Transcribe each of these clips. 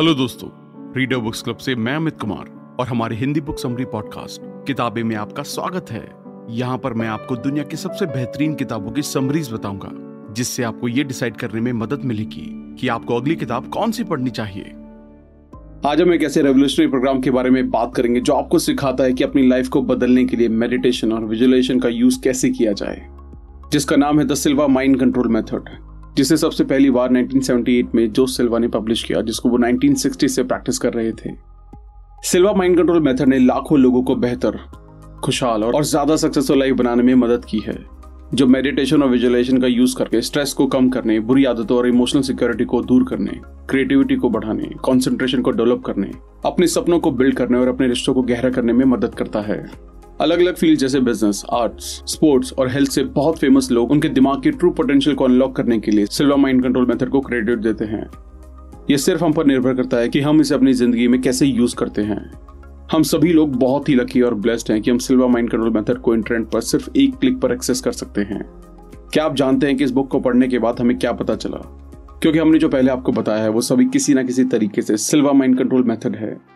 Hello दोस्तों reader books club से मैं अमित कुमार और हमारे हिंदी बुक समरी पॉडकास्ट किताबें में आपका स्वागत है। यहाँ पर मैं आपको दुनिया की सबसे बेहतरीन किताबों की समरीज बताऊँगा, जिससे आपको ये डिसाइड करने में मदद मिलेगी कि आपको अगली किताब कौन सी पढ़नी चाहिए। आज हम एक ऐसे रेवोल्यूशनरी प्रोग्राम के बारे में बात करेंगे जो आपको सिखाता है कि अपनी लाइफ को बदलने के लिए मेडिटेशन और विजुलेशन का यूज़ कैसे किया जाए, जिसका नाम है the Silva mind control method जिसे सबसे पहली बार 1978 में जोस सिल्वा ने पब्लिश किया, जिसको वो 1960 से प्रैक्टिस कर रहे थे। सिल्वा माइंड कंट्रोल मेथड ने लाखों लोगों को बेहतर, खुशहाल और ज़्यादा सक्सेसफुल लाइफ बनाने में मदद की है, जो मेडिटेशन और विजुअलाइजेशन का यूज़ करके स्ट्रेस को कम करने, बुरी आदतों और इमोशनल सिक्योरिटी को दूर करने क्रिएटिविटी को बढ़ाने कॉन्सेंट्रेशन को डेवलप करने, अपने सपनों को बिल्ड करने और अपने रिश्तों को गहरा करने में मदद करता है। अलग अलग फ़ील्ड जैसे बिज़नेस आर्ट्स स्पोर्ट्स और हेल्थ से बहुत फ़ेमस लोग उनके दिमाग के ट्रू पोटेंशियल को अनलॉक करने के लिए सिल्वर माइंड कंट्रोल मेथड को क्रेडिट देते हैं। यह सिर्फ़ हम पर निर्भर करता है कि हम इसे अपनी ज़िंदगी में कैसे यूज़ करते हैं। हम सभी लोग बहुत ही लकी और ब्लेस्ड हैं कि हम सिल्वर माइंड कंट्रोल मेथड को इंटरनेट पर सिर्फ़ एक क्लिक पर एक्सेस कर सकते हैं। क्या आप जानते हैं कि इस बुक को पढ़ने के बाद हमें क्या पता चला? क्योंकि हमने जो पहले आपको बताया है, वो सभी किसी ना किसी तरीके से सिल्वर माइंड कंट्रोल मेथड है।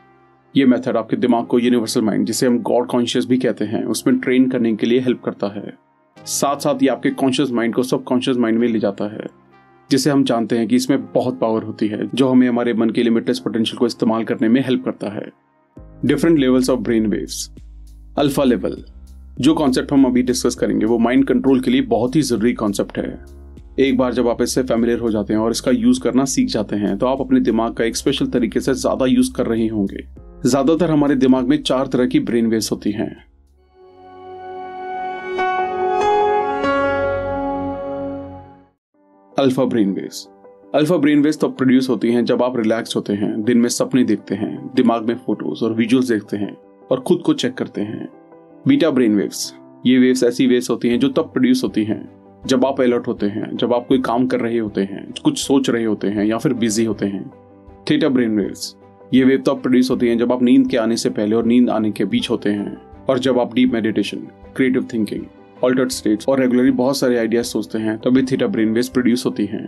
ये मेथड आपके दिमाग को यूनिवर्सल माइंड जिसे हम गॉड कॉन्शियस भी कहते हैं, उसमें ट्रेन करने के लिए हेल्प करता है। साथ साथ ये आपके कॉन्शियस माइंड को सब कॉन्शियस माइंड में ले जाता है, जिसे हम जानते हैं कि इसमें बहुत पावर होती है, जो हमें हमारे मन के लिमिटलेस पोटेंशियल को इस्तेमाल करने में हेल्प करता है। Different levels of brain waves alpha level जो कॉन्सेप्ट हम अभी डिस्कस करेंगे, वो माइंड कंट्रोल के लिए बहुत ही ज़रूरी कॉन्सेप्ट है। एक बार जब आप इससे फेमिलियर हो जाते हैं और इसका यूज़ करना सीख जाते हैं तो आप अपने दिमाग का एक स्पेशल तरीके से ज़्यादा यूज़ कर रहे होंगे। ज़्यादातर हमारे दिमाग में चार तरह की ब्रेन वेव्स होती हैं। Alpha brain waves. Alpha brain waves तब प्रोड्यूस होती हैं जब आप रिलैक्स होते हैं, दिन में सपने देखते हैं, दिमाग में फ़ोटोज़ और विजुअल्स देखते हैं और खुद को चेक करते हैं। Beta brain waves. ये वेव्स ऐसी वेव्स होती हैं जो तब प्रोड्यूस होती हैं जब आप अलर्ट होते हैं, जब आप कोई काम कर रहे होते हैं, कुछ सोच रहे होते हैं या फिर बिज़ी होते हैं। Theta brain waves. ये वेव तब प्रोड्यूस होती हैं जब आप नींद के आने से पहले और नींद आने के बीच होते हैं, और जब आप deep meditation creative thinking altered states और रेगुलरली बहुत सारे आइडियाज़ सोचते हैं तभी थीटा ब्रेन वेव्स प्रोड्यूस होती हैं।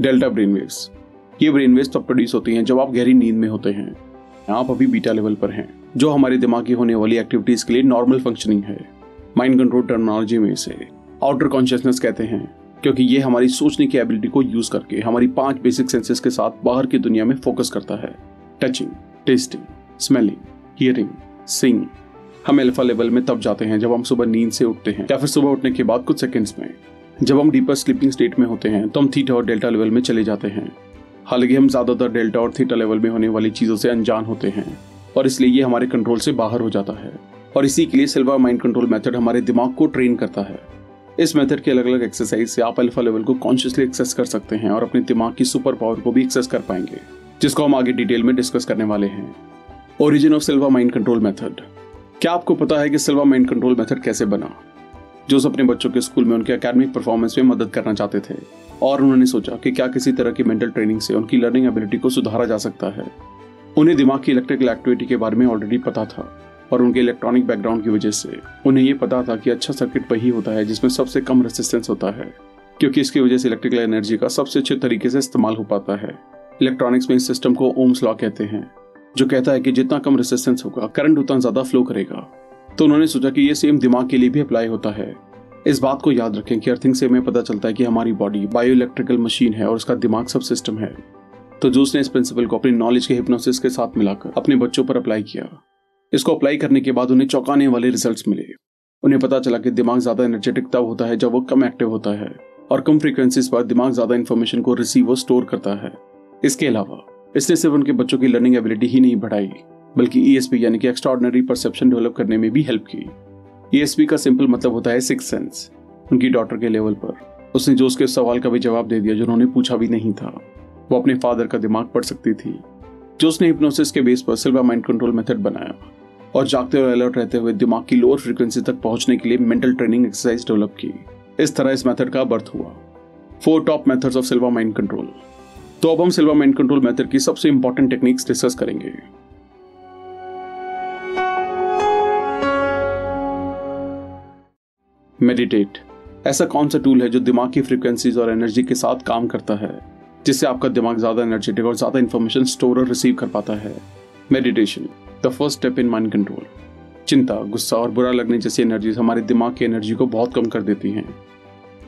डेल्टा ब्रेन वेव्स ये ब्रेन वेव्स तब प्रोड्यूस होती हैं जब आप गहरी नींद में होते हैं। आप अभी बीटा लेवल पर हैं, जो हमारे दिमाग की होने वाली एक्टिविटीज़ के लिए नॉर्मल फंक्शनिंग है। माइंड कंट्रोल टर्मिनोलॉजी में इसे आउटर कॉन्शियसनेस कहते हैं, क्योंकि ये हमारी सोचने की एबिलिटी को यूज़ करके, हमारी पाँच बेसिक सेंसेस के साथ बाहर की दुनिया में फोकस करता है। Touching tasting smelling hearing seeing हम अल्फ़ा लेवल में तब जाते हैं जब हम सुबह नींद से उठते हैं, या फिर सुबह उठने के बाद कुछ सेकंड्स में। जब हम डीपर स्लीपिंग स्टेट में होते हैं तो हम थीटा और डेल्टा लेवल में चले जाते हैं। हालाँकि हम ज़्यादातर डेल्टा और थीटा लेवल में होने वाली चीज़ों से अनजान होते हैं, और इसलिए ये हमारे कंट्रोल से बाहर हो जाता है। और इसी के लिए सिल्वा माइंड कंट्रोल मेथड हमारे दिमाग को ट्रेन करता है। इस मेथड के अलग अलग एक्सरसाइज से आप अल्फ़ा लेवल को कॉन्शियसली एक्सेस कर सकते हैं, और अपने दिमाग की सुपर पावर को भी एक्सेस कर पाएँगे। जिसको हम आगे डिटेल में डिस्कस करने वाले हैं। Origin of Silva mind control method क्या आपको पता है कि सिल्वा माइंड कंट्रोल मेथड कैसे बना? जो अपने बच्चों के स्कूल में उनके अकेडमिक परफॉर्मेंस में मदद करना चाहते थे। और उन्होंने सोचा कि क्या किसी तरह की मेंटल ट्रेनिंग से उनकी लर्निंग एबिलिटी को सुधारा जा सकता है। उन्हें दिमाग की इलेक्ट्रिकल एक्टिविटी के बारे में ऑलरेडी पता था। और उनके इलेक्ट्रॉनिक बैकग्राउंड की वजह से उन्हें ये पता था कि अच्छा सर्किट वही होता है जिसमें सबसे कम रेसिस्टेंस होता है। क्योंकि इसकी वजह से इलेक्ट्रिकल एनर्जी का सबसे अच्छे तरीके से इस्तेमाल हो पाता है। इलेक्ट्रॉनिक्स में इस सिस्टम को ओम्स लॉ कहते हैं, जो कहता है कि जितना कम रेसिस्टेंस होगा करंट उतना ज़्यादा फ्लो करेगा। तो उन्होंने सोचा कि ये सेम दिमाग के लिए भी अप्लाई होता है। इस बात को याद रखें कि अर्थिंग से हमें पता चलता है कि हमारी बॉडी बायो इलेक्ट्रिकल मशीन है और उसका दिमाग सब सिस्टम है। तो जो उसने इस प्रिंसिपल को अपनी नॉलेज के हिप्नोसिस के साथ मिलाकर अपने बच्चों पर अप्लाई किया। इसको अप्लाई करने के बाद उन्हें चौंकाने वाले रिजल्ट्स मिले। उन्हें पता चला कि दिमाग ज़्यादा एनर्जेटिक तब होता है जब वो कम एक्टिव होता है और कम फ्रीक्वेंसीज पर दिमाग ज़्यादा इन्फॉर्मेशन को रिसीव और स्टोर करता है। इसके अलावा, इसने सिर्फ़ उनके बच्चों की लर्निंग एबिलिटी ही नहीं बढ़ाई, बल्कि ईएसपी e यानी कि एक्स्ट्रॉर्डनरी परसेप्शन डेवलप करने में भी हेल्प की। ईएसपी e का सिंपल मतलब होता है सिक्स सेंस उनकी डॉटर के लेवल पर। उसने जो उसके सवाल का भी जवाब दे दिया, जो उन्होंने पूछा भी नहीं था, वो अपने फादर का दिमाग पढ़ सकती थी। जो उसने हिप्नोसिस के बेस पर सिल्वा माइंड कंट्रोल मेथड बनाया, और जागते और अलर्ट रहते हुए दिमाग की लोअर फ्रीक्वेंसी तक पहुँचने के लिए मेंटल ट्रेनिंग एक्सरसाइज डेवलप की। इस तरह इस मेथड का बर्थ हुआ। Four top methods of Silva mind control तो अब हम सिल्वा माइंड कंट्रोल मेथड की सबसे इंपॉर्टेंट टेक्निक्स डिस्कस करेंगे। मेडिटेट ऐसा कौन सा टूल है जो दिमाग की फ्रीक्वेंसीज और एनर्जी के साथ काम करता है, जिससे आपका दिमाग ज़्यादा एनर्जेटिक और ज़्यादा इंफॉर्मेशन स्टोर और रिसीव कर पाता है? Meditation the first step in mind control चिंता, गुस्सा और बुरा लगने जैसी एनर्जीज हमारे दिमाग की एनर्जी को बहुत कम कर देती हैं।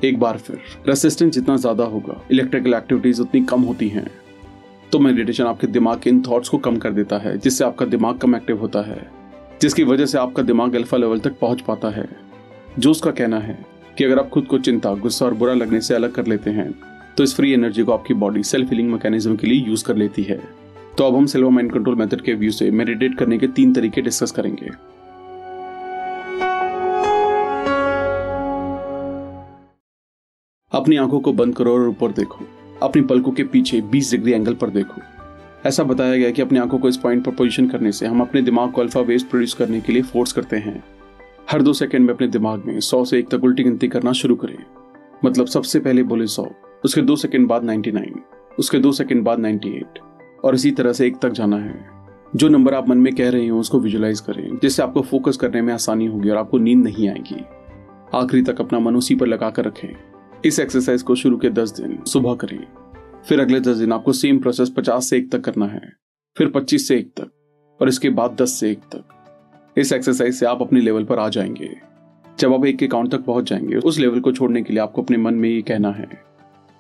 एक बार फिर रेसिस्टेंस जितना ज़्यादा होगा इलेक्ट्रिकल एक्टिविटीज़ उतनी कम होती हैं। तो मेडिटेशन आपके दिमाग के इन थॉट्स को कम कर देता है, जिससे आपका दिमाग कम एक्टिव होता है, जिसकी वजह से आपका दिमाग अल्फ़ा लेवल तक पहुँच पाता है। जो उसका कहना है कि अगर आप खुद को चिंता, गुस्सा और बुरा लगने से अलग कर लेते हैं तो इस फ्री एनर्जी को आपकी बॉडी सेल्फ हीलिंग मैकेनिज्म के लिए यूज़ कर लेती है। तो अब हम सिल्वर माइंड कंट्रोल मेथड के व्यू से मेडिटेट करने के तीन तरीके डिस्कस करेंगे। अपनी आँखों को बंद करो और ऊपर देखो। अपनी पलकों के पीछे 20 डिग्री एंगल पर देखो। ऐसा बताया गया कि अपनी आँखों को इस पॉइंट पर पोजीशन करने से हम अपने दिमाग को अल्फ़ा वेव्स प्रोड्यूस करने के लिए फोर्स करते हैं। हर दो सेकंड में अपने दिमाग में सौ से एक तक उल्टी गिनती करना शुरू करें। मतलब सबसे पहले बोले सौ उसके दो सेकंड बाद 99, उसके दो सेकंड बाद 98 और इसी तरह से एक तक जाना है। जो नंबर आप मन में कह रहे हो उसको विजुलाइज करें जिससे आपको फोकस करने में आसानी होगी और आपको नींद नहीं आएगी। आखिरी तक अपना मन उसी पर लगा कर रखें। इस एक्सरसाइज को शुरू के दस दिन सुबह करें फिर अगले दस दिन आपको सेम प्रोसेस पचास से एक तक करना है। फिर पच्चीस से एक तक और इसके बाद दस से एक तक। इस एक्सरसाइज से आप अपने लेवल पर आ जाएँगे। जब आप एक के काउंट तक पहुँच जाएँगे, उस लेवल को छोड़ने के लिए आपको अपने मन में ये कहना है।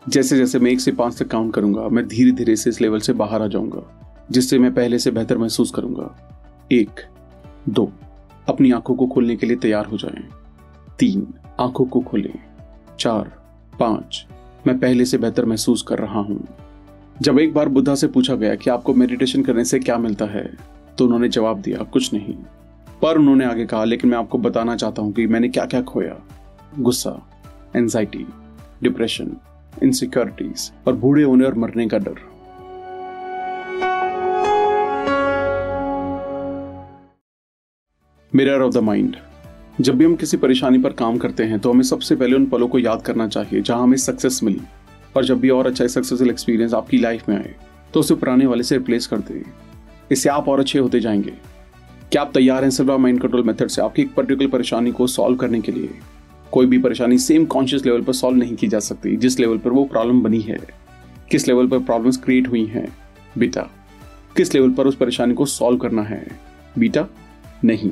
जैसे जैसे मैं एक से पाँच तक काउंट करूँगा, मैं धीरे धीरे से इस लेवल से बाहर आ जाऊँगा, जिससे मैं पहले से बेहतर महसूस करूँगा। एक, दो, अपनी आँखों को खोलने के लिए तैयार हो जाएँ। तीन, आँखों को खोलें। चार पाँच। मैं पहले से बेहतर महसूस कर रहा हूँ। जब एक बार बुद्धा से पूछा गया कि आपको मेडिटेशन करने से क्या मिलता है तो उन्होंने जवाब दिया, कुछ नहीं। पर उन्होंने आगे कहा, लेकिन मैं आपको बताना चाहता हूँ कि मैंने क्या क्या खोया? गुस्सा एंजाइटी डिप्रेशन इनसिक्योरिटीज और बूढ़े होने और मरने का डर। मिरर ऑफ़ द माइंड जब भी हम किसी परेशानी पर काम करते हैं तो हमें सबसे पहले उन पलों को याद करना चाहिए, जहाँ हमें सक्सेस मिली। और जब भी और अच्छा सक्सेसफुल एक्सपीरियंस आपकी लाइफ में आए तो उसे पुराने वाले से रिप्लेस कर दें। इससे आप और अच्छे होते जाएँगे। क्या आप तैयार हैं सिल्वर माइंड कंट्रोल मेथड से आपकी एक पर्टिकुलर परेशानी को सॉल्व करने के लिए? कोई भी परेशानी सेम कॉन्शियस लेवल पर सॉल्व नहीं की जा सकती, जिस लेवल पर वो प्रॉब्लम बनी है। किस लेवल पर प्रॉब्लम्स क्रिएट हुई हैं? बेटा किस लेवल पर उस परेशानी को सॉल्व करना है? बीटा नहीं।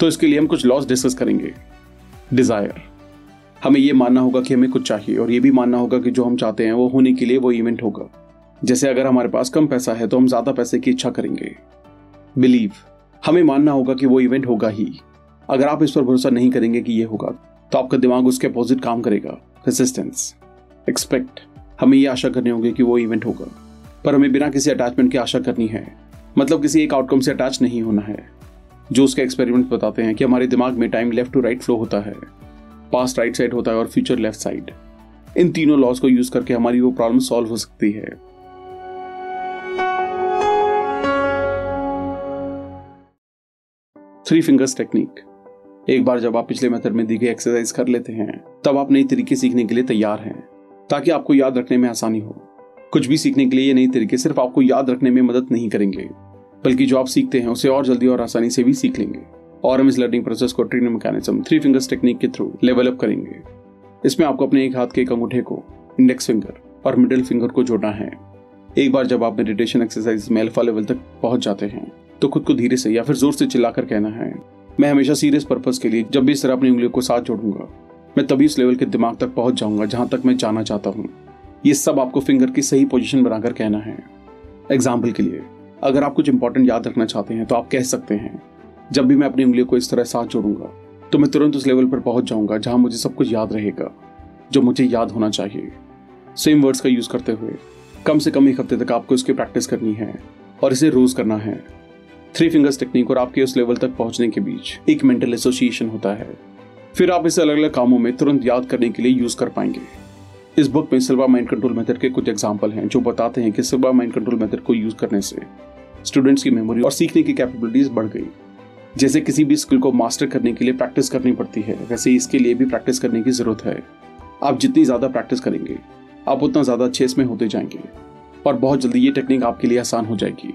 तो इसके लिए हम कुछ लॉस डिस्कस करेंगे. डिज़ायर हमें यह मानना होगा कि हमें कुछ चाहिए और यह भी मानना होगा कि जो हम चाहते हैं वो होने के लिए वो इवेंट होगा. जैसे अगर हमारे पास कम पैसा है तो हम ज़्यादा पैसे की इच्छा करेंगे. बिलीव हमें मानना होगा कि वो इवेंट होगा ही. अगर आप इस पर भरोसा नहीं करेंगे कि ये होगा तो आपका दिमाग उसके अपोजिट काम करेगा. रेसिस्टेंस एक्सपेक्ट हमें ये आशा करनी होगी कि वो इवेंट होगा. पर हमें बिना किसी अटैचमेंट की आशा करनी है. मतलब किसी एक आउटकम से अटैच नहीं होना है. जो उसके एक्सपेरिमेंट बताते हैं कि हमारे दिमाग में time left to right flow होता है पास्ट राइट साइड होता है और फ्यूचर लेफ़्ट साइड इन तीनों लॉज को यूज़ करके हमारी वो प्रॉब्लम सॉल्व हो सकती है। थ्री फिंगर्स टेक्निक एक बार जब आप पिछले मेथड में दी गई एक्सरसाइज कर लेते हैं, तब आप नई तरीके सीखने के लिए तैयार हैं, ताकि आपको याद रखने में आसानी हो। कुछ भी सीखने के लिए ये नई तरीके सिर्फ़ आपको याद रखने में मदद नहीं करेंगे। बल्कि जो आप सीखते हैं, उसे और जल्दी और आसानी से भी सीख लेंगे। और हम इस लर्निंग प्रोसेस को training mechanism three fingers technique के थ्रू लेवल अप करेंगे। इसमें आपको अपने एक हाथ के एक अंगूठे को इंडेक्स फिंगर और मिडिल फिंगर को जोड़ना है। एक बार जब आप मेडिटेशन एक्सरसाइज में अल्फ़ा लेवल तक पहुँच जाते हैं तो खुद को धीरे से या फिर ज़ोर से चिल्लाकर कहना है, मैं हमेशा सीरियस पर्पज के लिए जब भी इस तरह अपनी उंगलियों को साथ जोड़ूँगा, मैं तभी उस लेवल के दिमाग तक पहुँच जाऊँगा जहाँ तक मैं जाना चाहता हूँ। ये सब आपको फिंगर की सही पोजीशन बनाकर कहना है। एग्ज़ाम्पल के लिए अगर आप कुछ इंपॉर्टेंट याद रखना चाहते हैं तो आप कह सकते हैं, जब भी मैं अपनी उंगलियों को इस तरह साथ जोड़ूँगा तो मैं तुरंत उस लेवल पर पहुँच जाऊँगा जहाँ मुझे सब कुछ याद रहेगा, जो मुझे याद होना चाहिए। सेम वर्ड्स का यूज़ करते हुए, कम से कम एक हफ़्ते तक आपको इसकी प्रैक्टिस करनी है और इसे रोज करना है। थ्री फिंगर्स टेक्निक और आपके उस लेवल तक पहुँचने के बीच एक मेंटल एसोसिएशन होता है। फिर आप इसे अलग अलग कामों में तुरंत याद करने के लिए यूज़ कर पाएँगे। इस बुक में सिल्वर माइंड कंट्रोल मेथड के कुछ एग्ज़ाम्पल हैं, जो बताते हैं कि सिल्वर माइंड कंट्रोल मेथड को यूज़ करने से स्टूडेंट्स की मेमोरी और सीखने की कैपेबिलिटीज बढ़ गई। जैसे किसी भी स्किल को मास्टर करने के लिए प्रैक्टिस करनी पड़ती है, वैसे इसके लिए भी प्रैक्टिस करने की ज़रूरत है। आप जितनी ज़्यादा प्रैक्टिस करेंगे, आप उतना ज़्यादा अच्छे इसमें होते जाएँगे और बहुत जल्दी ये टेक्निक आपके लिए आसान हो जाएगी।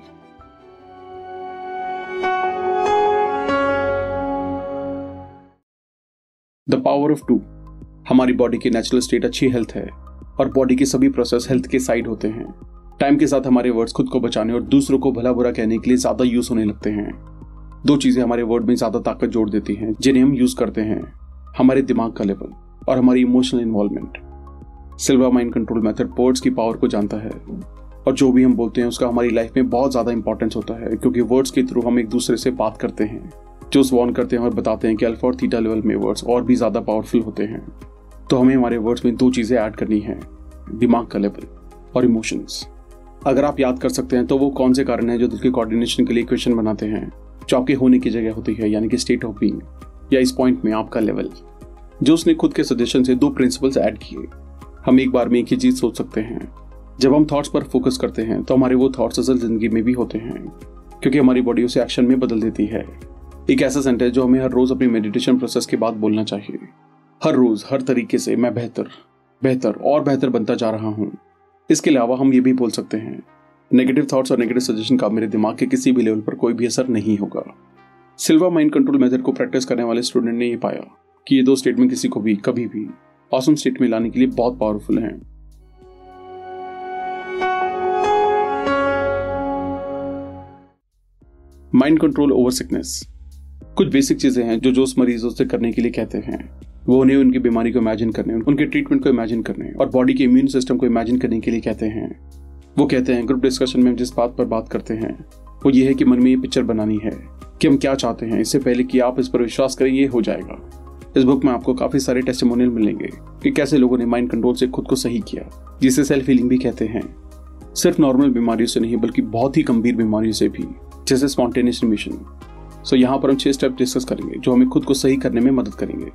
द पावर ऑफ़ टू हमारी बॉडी की नेचुरल स्टेट अच्छी हेल्थ है और बॉडी के सभी प्रोसेस हेल्थ के साइड होते हैं। टाइम के साथ हमारे वर्ड्स खुद को बचाने और दूसरों को भला बुरा कहने के लिए ज़्यादा यूज़ होने लगते हैं। दो चीज़ें हमारे वर्ड में ज़्यादा ताकत जोड़ देती हैं, जिन्हें हम यूज़ करते हैं। हमारे दिमाग का लेवल और हमारी emotional involvement silver mind control method words की पावर को जानता है और जो भी हम बोलते हैं, उसका हमारी लाइफ में बहुत ज़्यादा इंपॉर्टेंस होता है, क्योंकि वर्ड्स के थ्रू हम एक दूसरे से बात करते हैं, जो वॉर्न करते हैं और बताते हैं कि अल्फ़ा और थीटा लेवल में वर्ड्स और भी ज़्यादा पावरफुल होते हैं। तो हमें हमारे वर्ड्स में दो चीज़ें ऐड करनी है, दिमाग का लेवल और इमोशंस अगर आप याद कर सकते हैं तो वो कौन से कारण हैं जो दिल के कोऑर्डिनेशन के लिए क्वेश्चन बनाते हैं? जो आपके होने की जगह होती है, यानी कि स्टेट ऑफ़ बीइंग या इस पॉइंट में आपका लेवल जो उसने खुद के सजेशन से दो प्रिंसिपल्स ऐड किए। हम एक बार में एक ही चीज़ सोच सकते हैं। जब हम थॉट्स पर फोकस करते हैं तो हमारे वो थॉट्स असल ज़िंदगी में भी होते हैं, क्योंकि हमारी बॉडी उसे एक्शन में बदल देती है। एक ऐसा सेंटेंस जो हमें हर रोज अपनी मेडिटेशन प्रोसेस के बाद बोलना चाहिए। हर रोज, हर तरीके से मैं बेहतर बेहतर और बेहतर बनता जा रहा हूँ। इसके अलावा हम ये भी बोल सकते हैं नेगेटिव थॉट्स और नेगेटिव सजेशन का मेरे दिमाग के किसी भी लेवल पर कोई भी असर नहीं होगा। सिल्वर माइंड कंट्रोल मेथड को प्रैक्टिस करने वाले स्टूडेंट ने ये पाया कि ये दो स्टेटमेंट किसी को भी, कभी भी ऑसम स्टेट में लाने के लिए बहुत पावरफुल हैं। माइंड कंट्रोल ओवर सिकनेस कुछ बेसिक चीज़ें हैं जो जो उस मरीजों से करने के लिए कहते हैं। वो उन्हें उनकी बीमारी को इमेजिन करने उनके ट्रीटमेंट को इमेजिन करने और बॉडी के इम्यून सिस्टम को इमेजिन करने के लिए कहते हैं। वो कहते हैं ग्रुप डिस्कशन में जिस बात पर बात करते हैं, वो ये है कि मन में ये पिक्चर बनानी है कि हम क्या चाहते हैं। इससे पहले कि आप इस पर विश्वास करें, ये हो जाएगा। इस बुक में आपको काफ़ी सारे टेस्टिमोनियल मिलेंगे कि कैसे लोगों ने माइंड कंट्रोल से खुद को सही किया, जिसे सेल्फ हीलिंग भी कहते हैं। सिर्फ़ नॉर्मल बीमारियों से नहीं, बल्कि बहुत ही गंभीर बीमारियों से भी, जैसे स्पॉन्टेनियस रिमिशन सो यहाँ पर हम छह स्टेप डिस्कस करेंगे, जो हमें खुद को सही करने में मदद करेंगे।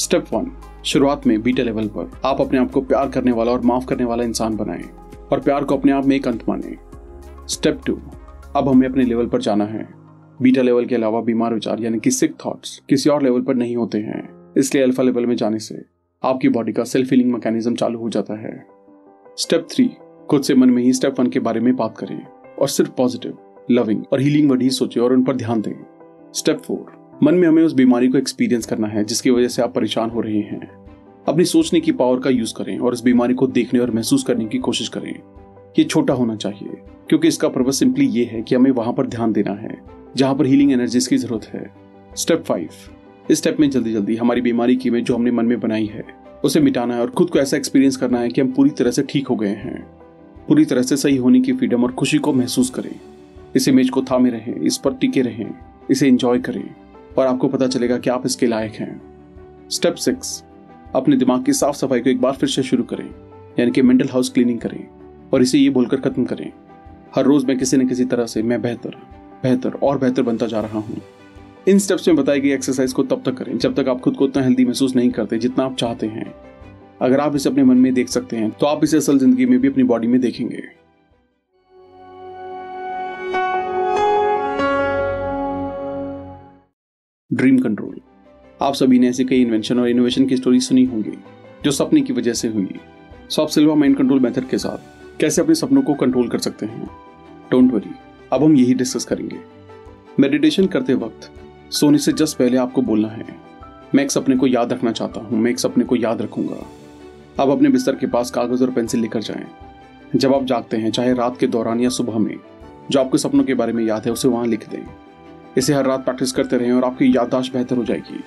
स्टेप वन शुरुआत में बीटा लेवल पर आप अपने आप को प्यार करने वाला और माफ़ करने वाला इंसान बनाएँ और प्यार को अपने आप में एक अंत माने। स्टेप टू अब हमें अपने लेवल पर जाना है। बीटा लेवल के अलावा बीमार विचार यानी कि सिक थॉट्स किसी और लेवल पर नहीं होते हैं। इसलिए अल्फ़ा लेवल में जाने से आपकी बॉडी का सेल्फ हीलिंग मैकेनिज्म चालू हो जाता है। स्टेप थ्री खुद से मन में ही स्टेप वन के बारे में बात करें और सिर्फ़ पॉजिटिव लविंग और हीलिंग वर्ड ही सोचे और उन पर ध्यान दें। स्टेप फोर मन में हमें उस बीमारी को एक्सपीरियंस करना है, जिसकी वजह से आप परेशान हो रहे हैं। अपनी सोचने की पावर का यूज़ करें और इस बीमारी को देखने और महसूस करने की कोशिश करें। ये छोटा होना चाहिए, क्योंकि इसका पर्पज सिंपली ये है कि हमें वहाँ पर ध्यान देना है, जहाँ पर हीलिंग एनर्जीज की ज़रूरत है। स्टेप फाइव इस स्टेप में जल्दी जल्दी हमारी बीमारी की इमेज जो हमने मन में बनाई है, उसे मिटाना है और खुद को ऐसा एक्सपीरियंस करना है कि हम पूरी तरह से ठीक हो गए हैं। पूरी तरह से सही होने की फ्रीडम और खुशी को महसूस करें। इस इमेज को थामे रहें, इस पर टिके रहें, इसे एंजॉय करें। और आपको पता चलेगा कि आप इसके लायक हैं। स्टेप सिक्स अपने दिमाग की साफ़ सफ़ाई को एक बार फिर से शुरू करें, यानी कि मेंटल हाउस क्लीनिंग करें, और इसे ये बोलकर खत्म करें। हर रोज मैं किसी न किसी तरह से, मैं बेहतर बेहतर और बेहतर बनता जा रहा हूँ। इन स्टेप्स में बताई गई एक्सरसाइज को तब तक करें, जब तक आप खुद को उतना हेल्दी महसूस नहीं करते जितना आप चाहते हैं। अगर आप इसे अपने मन में देख सकते हैं तो आप इसे असल ज़िंदगी में भी अपनी बॉडी में देखेंगे। ड्रीम कंट्रोल आप सभी ने ऐसे कई इन्वेंशन और इनोवेशन की स्टोरी सुनी होंगी, जो सपने की वजह से हुई। सो आप सिल्वा माइंड कंट्रोल मेथड के साथ कैसे अपने सपनों को कंट्रोल कर सकते हैं? डोंट वरी अब हम यही डिस्कस करेंगे। मेडिटेशन करते वक्त सोने से जस्ट पहले आपको बोलना है, मैं एक सपने को याद रखना चाहता हूँ, मैं एक सपने को याद रखूँगा। आप अपने बिस्तर के पास कागज़ और पेंसिल लेकर जाएँ। जब आप जागते हैं, चाहे रात के दौरान या सुबह में, जो आपको सपनों के बारे में याद है, उसे वहाँ लिख दें। इसे हर रात प्रैक्टिस करते रहें और आपकी याददाश्त बेहतर हो जाएगी।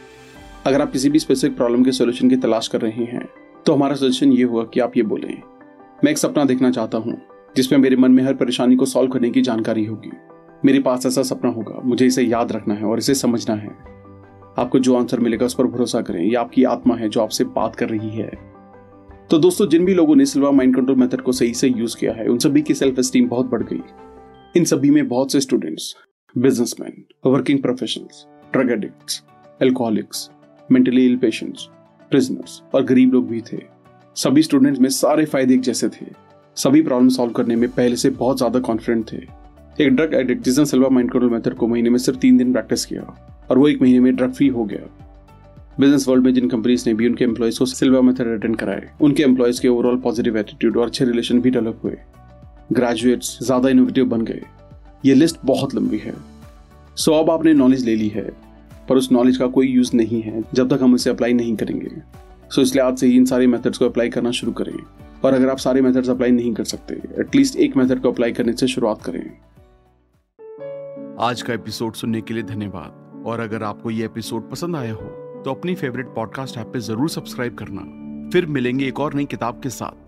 अगर आप किसी भी स्पेसिफिक प्रॉब्लम के सोल्यूशन की तलाश कर रहे हैं तो हमारा सजेशन ये हुआ कि आप ये बोलें। मैं एक सपना देखना चाहता हूँ, जिसमें मेरे मन में हर परेशानी को सॉल्व करने की जानकारी होगी। मेरे पास ऐसा सपना होगा, मुझे इसे याद रखना है और इसे समझना है। आपको जो आंसर मिलेगा उस पर भरोसा करें यह आपकी आत्मा है जो आपसे बात कर रही है। तो दोस्तों, जिन भी लोगों ने सिल्वा माइंड कंट्रोल मेथड को सही से यूज़ किया है, उन सभी की सेल्फ स्टीम बहुत बढ़ गई। इन सभी में बहुत से students businessman working professionals drug addicts alcoholics mentally ill patients prisoners और गरीब लोग भी थे। सभी स्टूडेंट्स में सारे फ़ायदे एक जैसे थे। सभी प्रॉब्लम सॉल्व करने में पहले से बहुत ज़्यादा कॉन्फिडेंट थे। एक ड्रग एडिक्ट जिसने सिल्वा माइंड कंट्रोल मेथड को महीने में सिर्फ़ तीन दिन प्रैक्टिस किया और वो एक महीने में ड्रग फ्री हो गया। बिज़नेस वर्ल्ड में जिन कंपनीज़ ने भी उनके एम्प्लॉयज़ को सिल्वा मेथड अटेंड कराए, उनके एम्प्लॉयज़ के ओवरऑल पॉजिटिव एटीट्यूड और अच्छे रिलेशन भी डेवलप हुए। ग्रेजुएट्स ज़्यादा इनोवेटिव बन गए। ये लिस्ट बहुत लंबी है। सो अब आपने नॉलेज ले ली है, पर उस नॉलेज का कोई यूज़ नहीं है, जब तक हम उसे अप्लाई नहीं करेंगे। सो इसलिए आज से ही इन सारे मेथड्स को अप्लाई करना शुरू करें, और अगर आप सारे मेथड्स अप्लाई नहीं कर सकते एटलीस्ट एक मेथड को अप्लाई करने से शुरुआत करें। आज का एपिसोड सुनने के लिए धन्यवाद। और अगर आपको ये एपिसोड पसंद आया हो तो अपनी फेवरेट पॉडकास्ट ऐप पे ज़रूर सब्सक्राइब करना। फिर मिलेंगे एक और नई किताब के साथ।